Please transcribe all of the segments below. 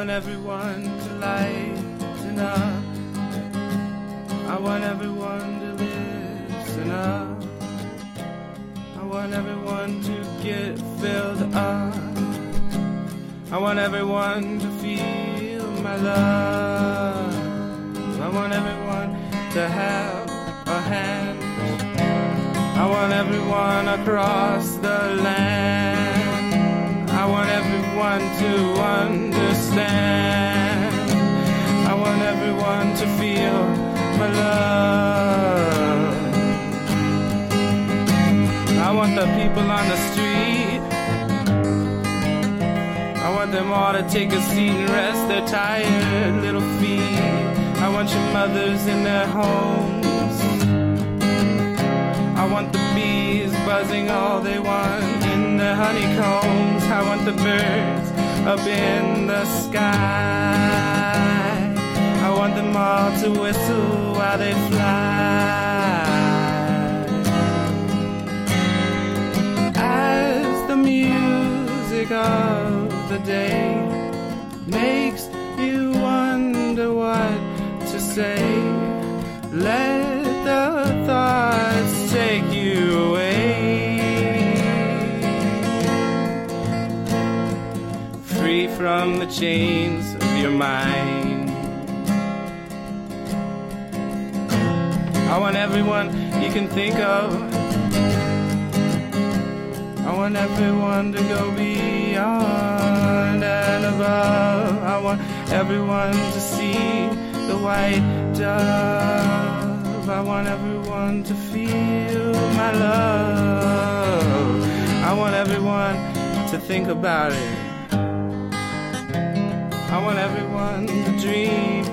want everyone to lighten up. I want everyone to listen up. I want everyone to get filled up. I want everyone to feel my love. I want everyone to have a hand. I want everyone across the land. Everyone to understand. I want everyone to feel my love. I want the people on the street. I want them all to take a seat and rest their tired little feet. I want your mothers in their homes. I want the bees buzzing all they want their honeycombs. I want the birds up in the sky. I want them all to whistle while they fly. As the music of the day from the chains of your mind. I want everyone you can think of. I want everyone to go beyond and above. I want everyone to see the white dove. I want everyone to feel my love. I want everyone to think about it. I want everyone to dream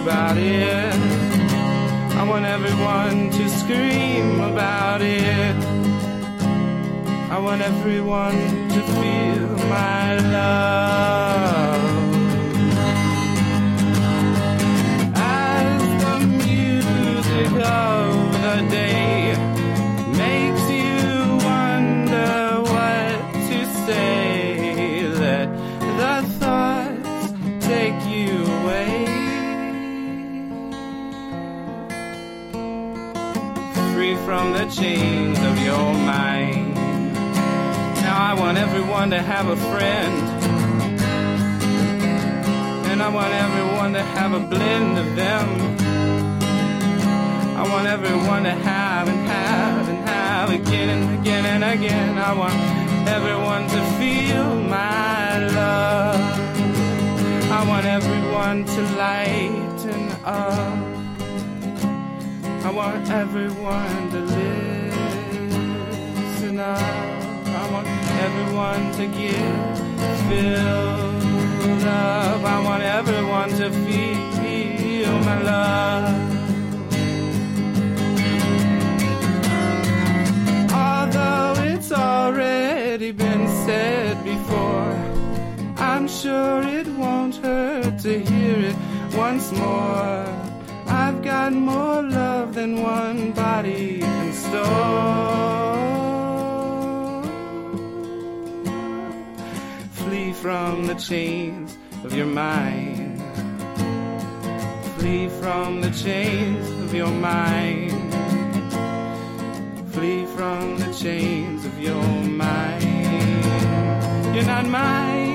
about it. I want everyone to scream about it. I want everyone to feel my love. From the chains of your mind. Now I want everyone to have a friend. And I want everyone to have a blend of them. I want everyone to have and have and have again and again and again. I want everyone to feel my love. I want everyone to lighten up. I want everyone to listen up. I want everyone to get filled up. I want everyone to feel my love. Although it's already been said before, I'm sure it won't hurt to hear it once more. I've got more love than one body can store. Flee from the chains of your mind. Flee from the chains of your mind. Flee from the chains of your mind. You're not mine.